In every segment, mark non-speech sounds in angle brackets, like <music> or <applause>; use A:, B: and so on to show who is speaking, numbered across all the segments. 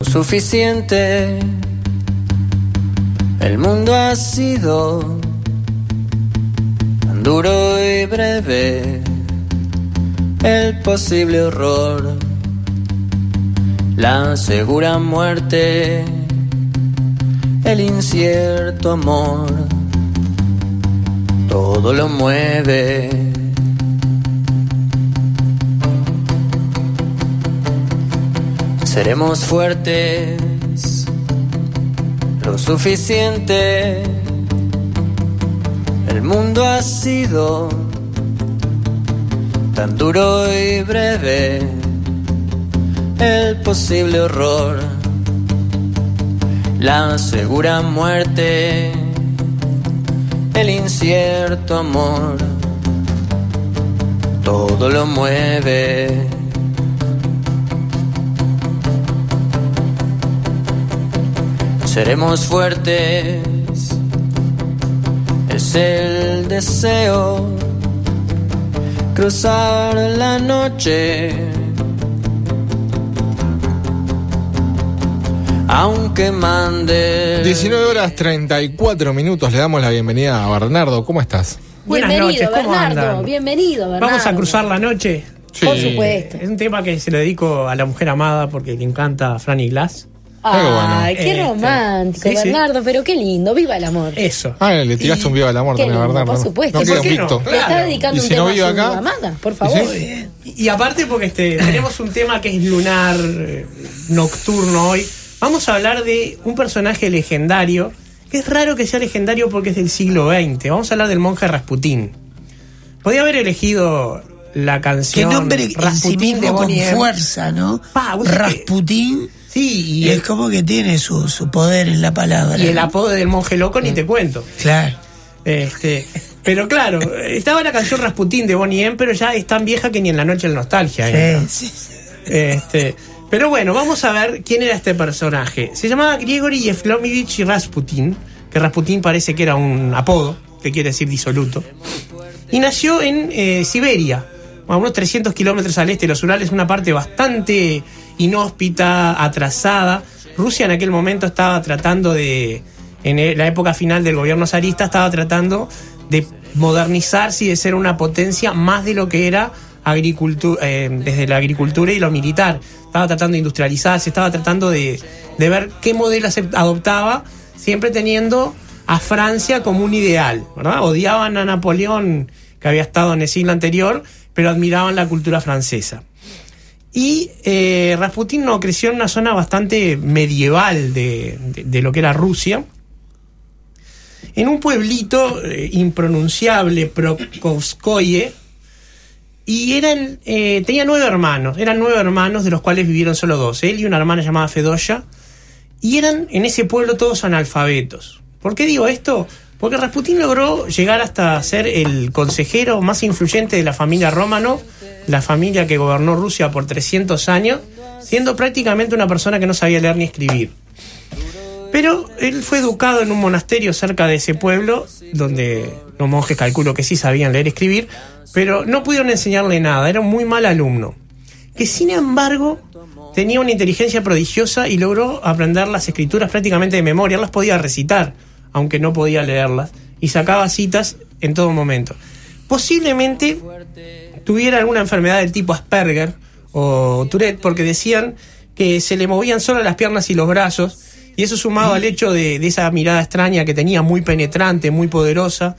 A: Suficiente. El mundo ha sido tan duro y breve. El posible horror. La segura muerte. El incierto amor. Todo lo mueve. Seremos fuertes lo suficiente. El mundo ha sido tan duro y breve. El posible horror, la segura muerte, el incierto amor, todo lo mueve. Seremos fuertes, es el deseo, cruzar la noche. Aunque mande.
B: 19 horas 34 minutos, le damos la bienvenida a Bernardo. ¿Cómo estás?
C: Buenas
D: bienvenido,
C: noches, ¿cómo
D: Bernardo.
C: andan?
D: Bienvenido, Bernardo.
C: Vamos a cruzar la noche.
D: Por supuesto.
C: Es un tema que se lo dedico a la mujer amada porque le encanta a Franny Glass.
D: Ay,
B: Qué
D: qué
C: Este,
D: romántico,
C: sí, sí.
D: Bernardo, pero qué lindo. Viva el amor.
C: Eso.
B: Ah, le tiraste un vivo al amor
D: Qué
B: también
D: lindo,
B: Bernardo.
D: por supuesto.
B: No
D: ¿Y
B: queda
C: por qué no?
B: invicto.
D: Le está
C: Claro.
D: dedicando
B: ¿Y
D: un
B: si no
D: tema
B: vive
D: a su
B: acá?
D: amada, por favor.
C: Y, y aparte porque este, tenemos un tema que es lunar, eh, nocturno hoy. Vamos a hablar de un personaje legendario. que Es raro que sea legendario porque es del siglo XX. Vamos a hablar del monje Rasputín. Podía haber elegido la
E: Que
C: canción
E: nombre en sí
C: Rasputín de
E: mismo con fuerza, ¿no?
C: Pa, vos sabés que-
E: Rasputín
C: Sí, y
E: es como que tiene su, su poder en la palabra.
C: y el apodo del monje loco ni te cuento.
E: Claro.
C: Este, pero claro, estaba la canción Rasputín de Bonnie M, pero ya es tan vieja que ni en la noche la nostalgia. entra.
E: Sí, sí, sí.
C: Este, pero bueno, vamos a ver quién era este personaje. Se llamaba Grigory Yeflomovich Rasputin, que Rasputin parece que era un apodo, que quiere decir disoluto. Y nació en eh, Siberia, a unos 300 kilómetros al este de los Urales, una parte bastante inhóspita, atrasada. Rusia en aquel momento estaba tratando de, en la época final del gobierno zarista, estaba tratando de modernizarse y de ser una potencia más de lo que era agricultura, desde la agricultura y lo militar. Estaba tratando de industrializarse, estaba tratando de, de ver qué modelo se adoptaba, siempre teniendo a Francia como un ideal, ¿verdad? Odiaban a Napoleón, que había estado en el siglo anterior, pero admiraban la cultura francesa. Y eh, Rasputín no creció en una zona bastante medieval de, lo que era Rusia, en un pueblito eh, impronunciable, Prokofskoye, y eh, tenía nueve hermanos, eran nueve hermanos de los cuales vivieron solo dos, él y una hermana llamada Fedoya, y eran en ese pueblo todos analfabetos. ¿Por qué digo esto? Porque Rasputín logró llegar hasta ser el consejero más influyente de la familia Romanov, la familia que gobernó Rusia por 300 años, siendo prácticamente una persona que no sabía leer ni escribir. Pero él fue educado en un monasterio cerca de ese pueblo, donde los monjes calculo que sí sabían leer y escribir, pero no pudieron enseñarle nada, era un muy mal alumno. Que sin embargo tenía una inteligencia prodigiosa y logró aprender las escrituras prácticamente de memoria, las podía recitar, aunque no podía leerlas, y sacaba citas en todo momento. Posiblemente tuviera alguna enfermedad del tipo Asperger o Tourette, porque decían que se le movían solo las piernas y los brazos, y eso sumado al hecho de, de esa mirada extraña que tenía, muy penetrante, muy poderosa.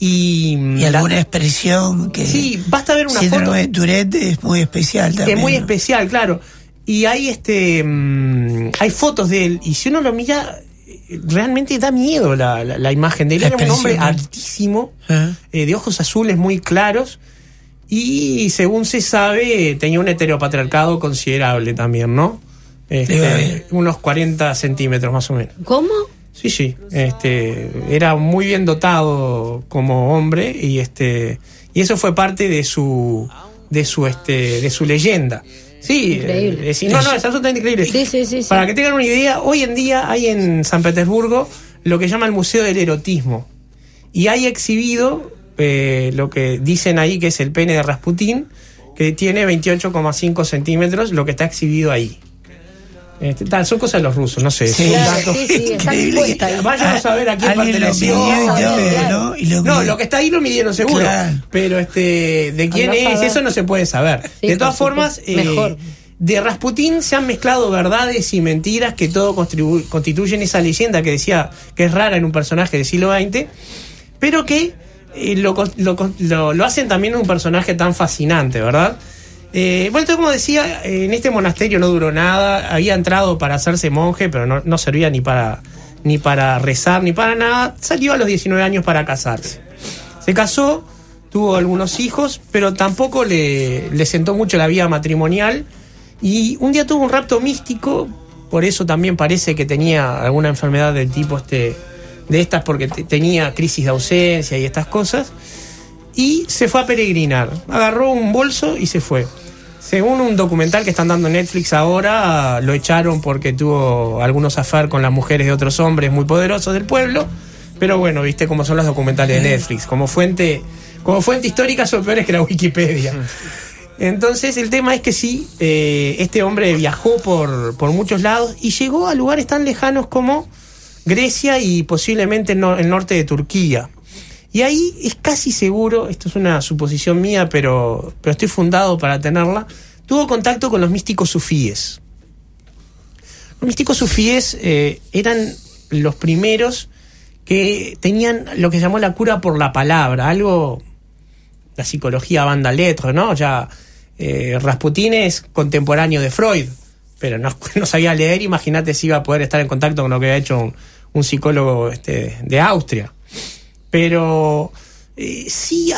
C: Y,
E: Y
C: la-
E: alguna expresión que.
C: Sí, basta ver una foto
E: de Tourette es muy especial también.
C: es muy
E: ¿no?
C: especial, claro. Y hay este mm, hay fotos de él, y si uno lo mira, realmente da miedo la, la- la imagen de él. Era un hombre altísimo,
E: Ah.
C: eh, de ojos azules muy claros, y según se sabe, tenía un heteropatriarcado considerable también, ¿no? Este, unos 40 centímetros más o menos.
D: ¿Cómo?
C: Sí, sí. Este, era muy bien dotado como hombre y este y eso fue parte de su de su este de su leyenda. Sí,
D: Increíble.
C: eh, sí, no, no, es absolutamente increíble.
D: Sí, sí, sí, sí.
C: Para que tengan una idea, hoy en día hay en San Petersburgo lo que llama el Museo del Erotismo. Y hay exhibido eh, lo que dicen ahí que es el pene de Rasputín, que tiene 28,5 centímetros, lo que está exhibido ahí. Este, tal, son cosas de los rusos, no sé.
E: Sí.
D: Claro, sí, sí, está
E: Increíble.
C: Vayamos a ver a quién
E: Alguien lo
C: perteneció.
E: midió y
D: Claro,
E: todo,
D: claro.
E: ¿no? Y lo
C: No, lo que está ahí lo midieron seguro.
E: Claro.
C: Pero este, de quién
D: Andá a
C: es,
D: saber.
C: eso no se puede saber.
D: Sí,
C: de todas formas, eh,
D: Mejor.
C: de Rasputín se han mezclado verdades y mentiras que todo constituyen esa leyenda que decía que es rara en un personaje del siglo XX, pero que lo, lo lo- hacen también un personaje tan fascinante, ¿verdad? Eh, bueno, entonces, como decía, en este monasterio no duró nada, había entrado para hacerse monje, pero no, no servía ni para, ni para rezar, ni para nada. Salió a los 19 años para casarse. Se casó, tuvo algunos hijos, pero tampoco le, le sentó mucho la vida matrimonial. Y un día tuvo un rapto místico, por eso también parece que tenía alguna enfermedad del tipo este, de estas, porque te- tenía crisis de ausencia y estas cosas. Y se fue a peregrinar. Agarró un bolso y se fue. Según un documental que están dando Netflix ahora, lo echaron porque tuvo algunos affair con las mujeres de otros hombres muy poderosos del pueblo. Pero bueno, viste cómo son los documentales de Netflix. Como fuente, como fuente histórica son peores que la Wikipedia. Entonces el tema es que sí, eh, este hombre viajó por, por muchos lados y llegó a lugares tan lejanos como Grecia y posiblemente el, nor- el norte de Turquía. Y ahí es casi seguro, esto es una suposición mía, pero, pero estoy fundado para tenerla, tuvo contacto con los místicos sufíes. Los místicos sufíes eh, eran los primeros que tenían lo que se llamó la cura por la palabra, algo, la psicología banda letra, ¿no? Ya eh, Rasputín es contemporáneo de Freud, pero no, <laughs> no sabía leer, imagínate si iba a poder estar en contacto con lo que había hecho un, un psicólogo este, de Austria. Pero eh, sí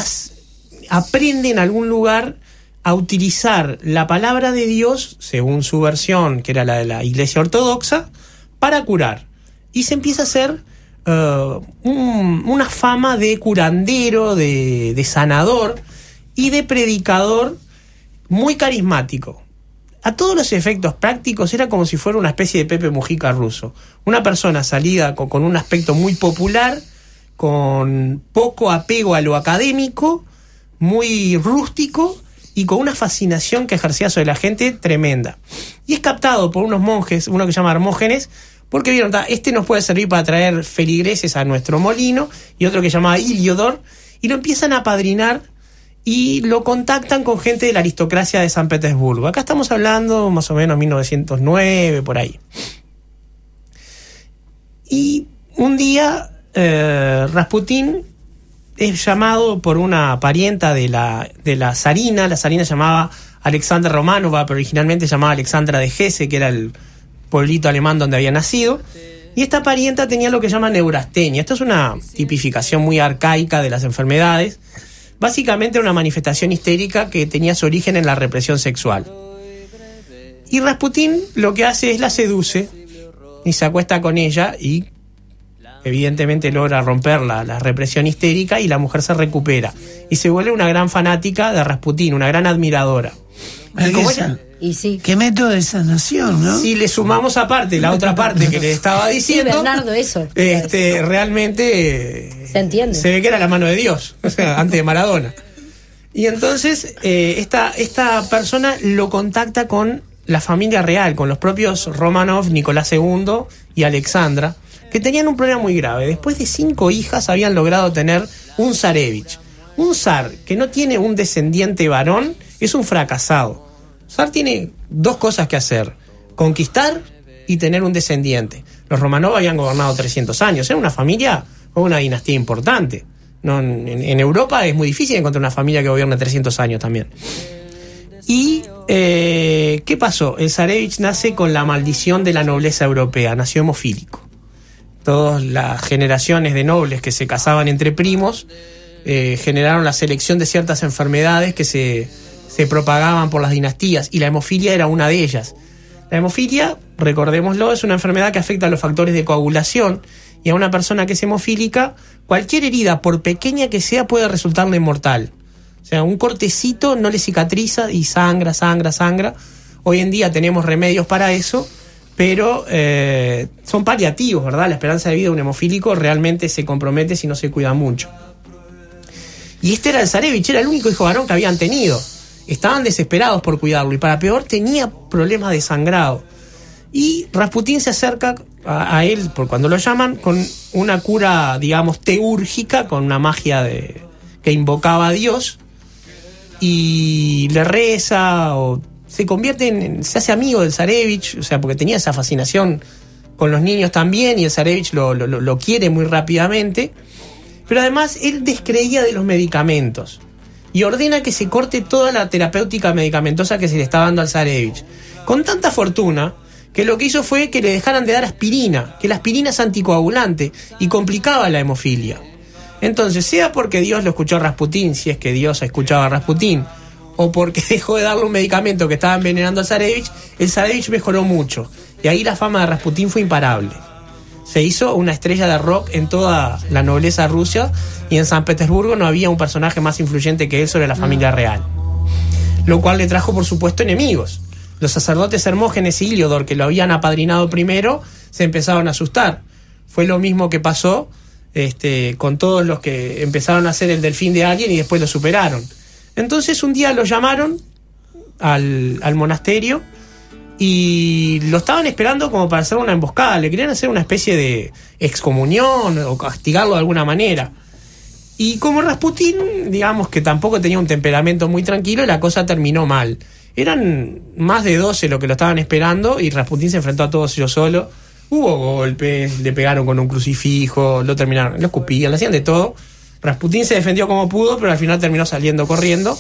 C: aprende en algún lugar a utilizar la palabra de Dios, según su versión, que era la de la Iglesia Ortodoxa, para curar. Y se empieza a hacer eh, un- una fama de curandero, de, de sanador y de predicador muy carismático. A todos los efectos prácticos era como si fuera una especie de Pepe Mujica ruso. Una persona salida con, un aspecto muy popular, con poco apego a lo académico, muy rústico y con una fascinación que ejercía sobre la gente tremenda. Y es captado por unos monjes, uno que se llama Hermógenes, porque vieron, "Ta, este nos puede servir para traer feligreses a nuestro molino, y otro que se llama Iliodor, y lo empiezan a padrinar y lo contactan con gente de la aristocracia de San Petersburgo. Acá estamos hablando más o menos 1909, por ahí. Y un día eh, Rasputín es llamado por una parienta de la, de la zarina, la zarina se llamaba Alexandra Romanova, pero originalmente se llamaba Alexandra de Hesse, que era el pueblito alemán donde había nacido. Y esta parienta tenía lo que se llama neurastenia. Esto es una tipificación muy arcaica de las enfermedades. Básicamente una manifestación histérica que tenía su origen en la represión sexual. Y Rasputín lo que hace es la seduce y se acuesta con ella y evidentemente logra romper la, la represión histérica y la mujer se recupera. Y se vuelve una gran fanática de Rasputín, una gran admiradora. Y
E: Esa-
D: sí.
E: Qué método de sanación, ¿no?
C: si le sumamos aparte la otra parte que le estaba
D: Sí,
C: diciendo,
D: Bernardo, eso.
C: este, realmente
D: Se entiende.
C: se ve que era la mano de Dios, <laughs> o sea, antes de Maradona. Y entonces eh, esta, esta persona lo contacta con la familia real, con los propios Romanov, Nicolás II y Alexandra, que tenían un problema muy grave. Después de cinco hijas habían logrado tener un zarevich. Un zar que no tiene un descendiente varón es un fracasado. Zar tiene dos cosas que hacer, conquistar y tener un descendiente. Los Romanov habían gobernado 300 años, era una familia con una dinastía importante. En Europa es muy difícil encontrar una familia que gobierne 300 años también. ¿Y eh, qué pasó? El Zarevich nace con la maldición de la nobleza europea, nació hemofílico. Todas las generaciones de nobles que se casaban entre primos eh, generaron la selección de ciertas enfermedades que se, se propagaban por las dinastías y la hemofilia era una de ellas. La hemofilia, recordémoslo, es una enfermedad que afecta a los factores de coagulación y a una persona que es hemofílica, cualquier herida, por pequeña que sea, puede resultarle mortal. O sea, un cortecito no le cicatriza y sangra, sangra, sangra. Hoy en día tenemos remedios para eso, pero eh, son paliativos, ¿verdad? La esperanza de vida de un hemofílico realmente se compromete si no se cuida mucho. Y este era el Zarevich, era el único hijo varón que habían tenido. Estaban desesperados por cuidarlo y para peor tenía problemas de sangrado. Y Rasputín se acerca a, él, por cuando lo llaman, con una cura, digamos, teúrgica, con una magia de, que invocaba a Dios, y le reza, o se convierte en, se hace amigo del Zarevich, o sea, porque tenía esa fascinación con los niños también, y el Zarevich lo- lo quiere muy rápidamente. Pero además él descreía de los medicamentos y ordena que se corte toda la terapéutica medicamentosa que se le estaba dando al Zarevich. Con tanta fortuna que lo que hizo fue que le dejaran de dar aspirina, que la aspirina es anticoagulante y complicaba la hemofilia. Entonces, sea porque Dios lo escuchó a Rasputín, si es que Dios escuchaba a Rasputín, o porque <laughs> dejó de darle un medicamento que estaba envenenando al Zarevich, el Zarevich mejoró mucho. Y ahí la fama de Rasputín fue imparable se hizo una estrella de rock en toda la nobleza rusa y en San Petersburgo no había un personaje más influyente que él sobre la familia real. Lo cual le trajo, por supuesto, enemigos. Los sacerdotes Hermógenes y Iliodor, que lo habían apadrinado primero, se empezaron a asustar. Fue lo mismo que pasó este, con todos los que empezaron a hacer el delfín de alguien y después lo superaron. Entonces un día lo llamaron al, al monasterio y lo estaban esperando como para hacer una emboscada, le querían hacer una especie de excomunión o castigarlo de alguna manera. Y como Rasputín, digamos que tampoco tenía un temperamento muy tranquilo, la cosa terminó mal. Eran más de 12 lo que lo estaban esperando y Rasputín se enfrentó a todos ellos solo. Hubo golpes, le pegaron con un crucifijo, lo terminaron, lo escupían, le hacían de todo. Rasputín se defendió como pudo, pero al final terminó saliendo corriendo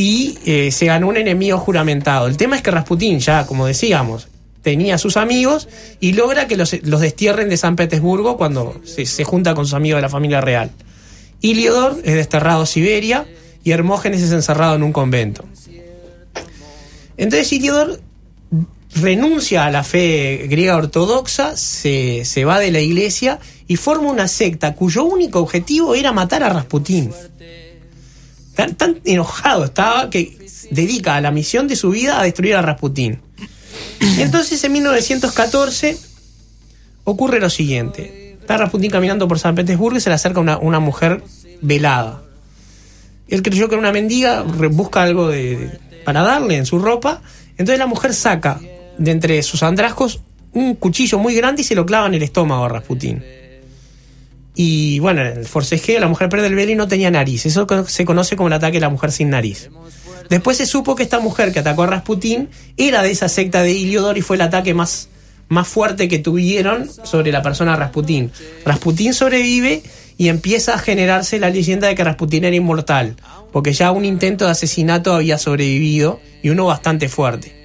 C: y eh, se ganó un enemigo juramentado. El tema es que Rasputín ya, como decíamos, tenía a sus amigos y logra que los, destierren de San Petersburgo cuando se, se junta con sus amigos de la familia real. Iliodor es desterrado a Siberia y Hermógenes es encerrado en un convento. Entonces Iliodor renuncia a la fe griega ortodoxa, se, se va de la iglesia y forma una secta cuyo único objetivo era matar a Rasputín. Tan, enojado estaba que dedica a la misión de su vida a destruir a Rasputín. Entonces en 1914 ocurre lo siguiente. Está Rasputín caminando por San Petersburgo y se le acerca una, mujer velada. Él creyó que era una mendiga, busca algo para darle en su ropa. Entonces la mujer saca de entre sus andrajos un cuchillo muy grande y se lo clava en el estómago a Rasputín. Y bueno, en el forcejeo la mujer pierde el velo y no tenía nariz. Eso se conoce como el ataque de la mujer sin nariz. Después se supo que esta mujer que atacó a Rasputín era de esa secta de Iliodor y fue el ataque más, más fuerte que tuvieron sobre la persona Rasputín. Rasputín sobrevive y empieza a generarse la leyenda de que Rasputín era inmortal, porque ya un intento de asesinato había sobrevivido y uno bastante fuerte.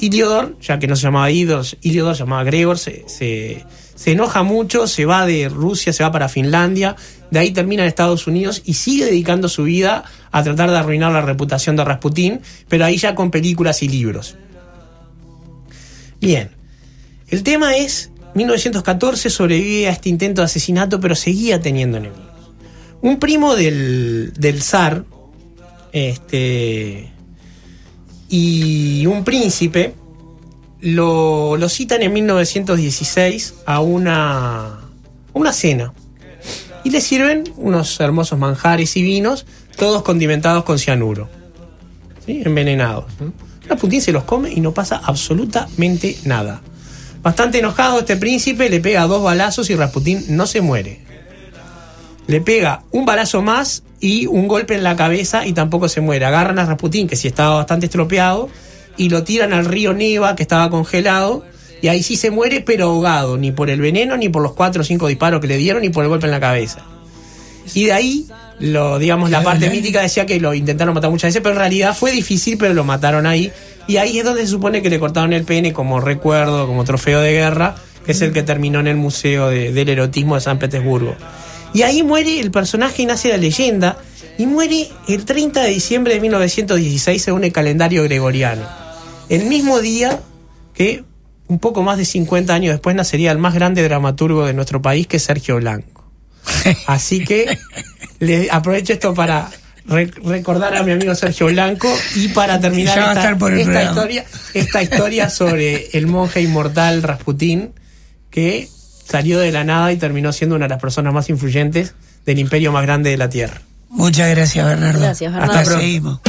C: Iliodor, ya que no se llamaba Iliodor, Iliodor se llamaba Gregor, se, se enoja mucho, se va de Rusia, se va para Finlandia, de ahí termina en Estados Unidos y sigue dedicando su vida a tratar de arruinar la reputación de Rasputín, pero ahí ya con películas y libros. Bien, el tema es, 1914 sobrevive a este intento de asesinato, pero seguía teniendo enemigos. Un primo del, del zar, este, y un príncipe lo, lo citan en 1916 a una, una cena y le sirven unos hermosos manjares y vinos, todos condimentados con cianuro, ¿sí? envenenados. Rasputín se los come y no pasa absolutamente nada. Bastante enojado este príncipe le pega dos balazos y Rasputín no se muere. Le pega un balazo más y un golpe en la cabeza y tampoco se muere. Agarran a Rasputín, que sí estaba bastante estropeado, y lo tiran al río Neva, que estaba congelado, y ahí sí se muere, pero ahogado, ni por el veneno, ni por los cuatro o cinco disparos que le dieron, ni por el golpe en la cabeza. Y de ahí, lo, digamos, la parte mítica decía que lo intentaron matar muchas veces, pero en realidad fue difícil, pero lo mataron ahí. Y ahí es donde se supone que le cortaron el pene como recuerdo, como trofeo de guerra, que es el que terminó en el Museo de- del Erotismo de San Petersburgo. Y ahí muere el personaje y nace la leyenda, y muere el 30 de diciembre de 1916 según el calendario gregoriano. El mismo día que, un poco más de 50 años después, nacería el más grande dramaturgo de nuestro país, que es Sergio Blanco. <laughs> Así que le aprovecho esto para re- recordar a mi amigo Sergio Blanco y para terminar esta, historia, esta historia sobre el monje inmortal Rasputín que salió de la nada y terminó siendo una de las personas más influyentes del imperio más grande de la Tierra.
E: Muchas gracias, Bernardo.
D: Gracias, Bernardo.
E: Hasta
C: Hasta pronto.
E: seguimos.